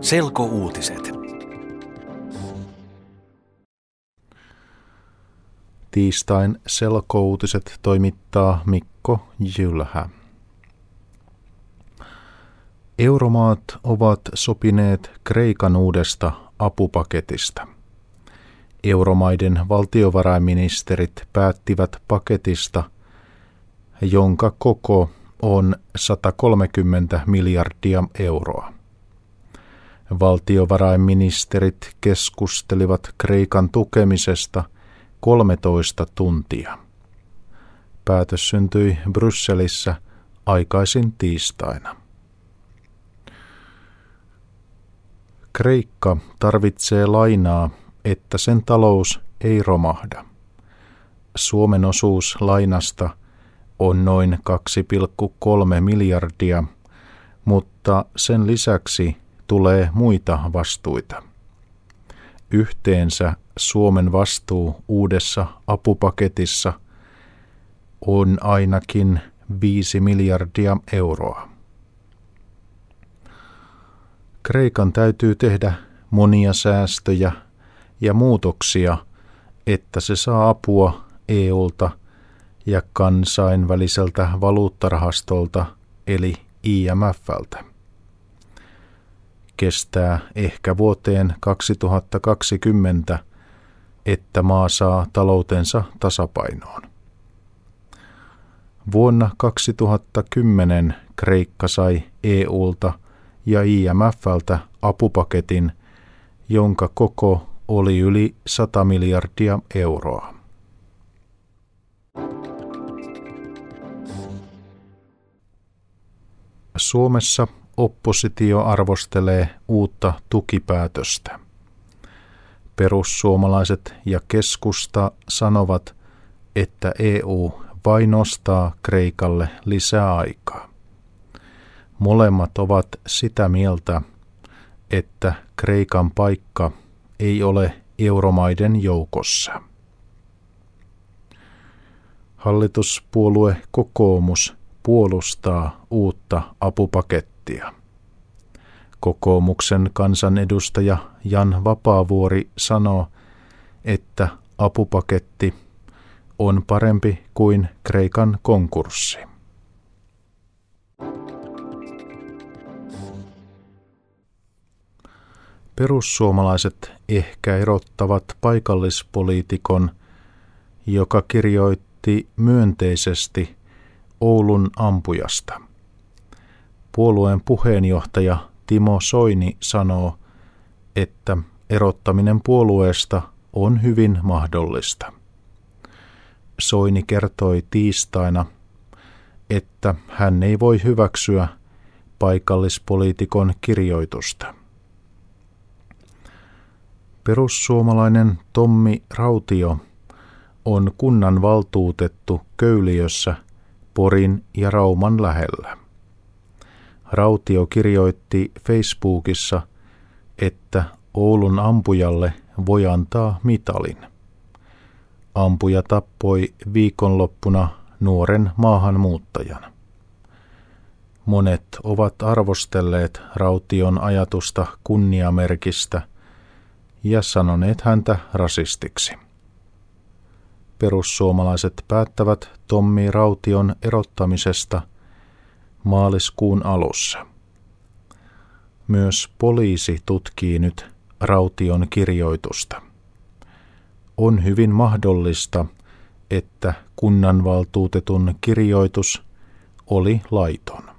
Selkouutiset. Tiistain selkouutiset toimittaa Mikko Jylhä. Euromaat ovat sopineet Kreikan uudesta apupaketista. Euromaiden valtiovarainministerit päättivät paketista, jonka koko on 130 miljardia euroa. Valtiovarainministerit keskustelivat Kreikan tukemisesta 13 tuntia. Päätös syntyi Brysselissä aikaisin tiistaina. Kreikka tarvitsee lainaa, että sen talous ei romahda. Suomen osuus lainasta on noin 2,3 miljardia, mutta sen lisäksi tulee muita vastuita. Yhteensä Suomen vastuu uudessa apupaketissa on ainakin 5 miljardia euroa. Kreikan täytyy tehdä monia säästöjä ja muutoksia, että se saa apua EUlta ja kansainväliseltä valuuttarahastolta eli IMFltä. Kestää ehkä vuoteen 2020, että maa saa taloutensa tasapainoon. Vuonna 2010 Kreikka sai EUlta ja IMFltä apupaketin, jonka koko oli yli 100 miljardia euroa. Suomessa oppositio arvostelee uutta tukipäätöstä. Perussuomalaiset ja keskusta sanovat, että EU vain nostaa Kreikalle lisää aikaa. Molemmat ovat sitä mieltä, että Kreikan paikka ei ole euromaiden joukossa. Hallituspuolue kokoomus puolustaa uutta apupakettia. Kokoomuksen kansanedustaja Jan Vapaavuori sanoo, että apupaketti on parempi kuin Kreikan konkurssi. Perussuomalaiset ehkä erottavat paikallispoliitikon, joka kirjoitti myönteisesti Oulun ampujasta. Puolueen puheenjohtaja Timo Soini sanoo, että erottaminen puolueesta on hyvin mahdollista. Soini kertoi tiistaina, että hän ei voi hyväksyä paikallispoliitikon kirjoitusta. Perussuomalainen Tommi Rautio on kunnan valtuutettu Köyliössä Porin ja Rauman lähellä. Rautio kirjoitti Facebookissa, että Oulun ampujalle voi antaa mitalin. Ampuja tappoi viikonloppuna nuoren maahanmuuttajan. Monet ovat arvostelleet Raution ajatusta kunniamerkistä – ja sanoneet häntä rasistiksi. Perussuomalaiset päättävät Tommi Raution erottamisesta maaliskuun alussa. Myös poliisi tutkii nyt Raution kirjoitusta. On hyvin mahdollista, että kunnanvaltuutetun kirjoitus oli laiton.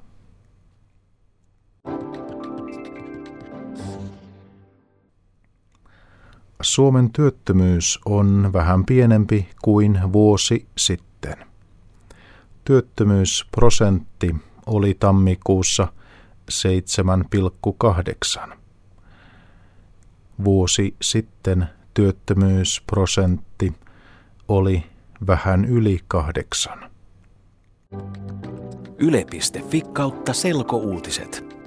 Suomen työttömyys on vähän pienempi kuin vuosi sitten. Työttömyysprosentti oli tammikuussa 7,8. Vuosi sitten työttömyysprosentti oli vähän yli kahdeksan. Yle.fi kautta selkouutiset.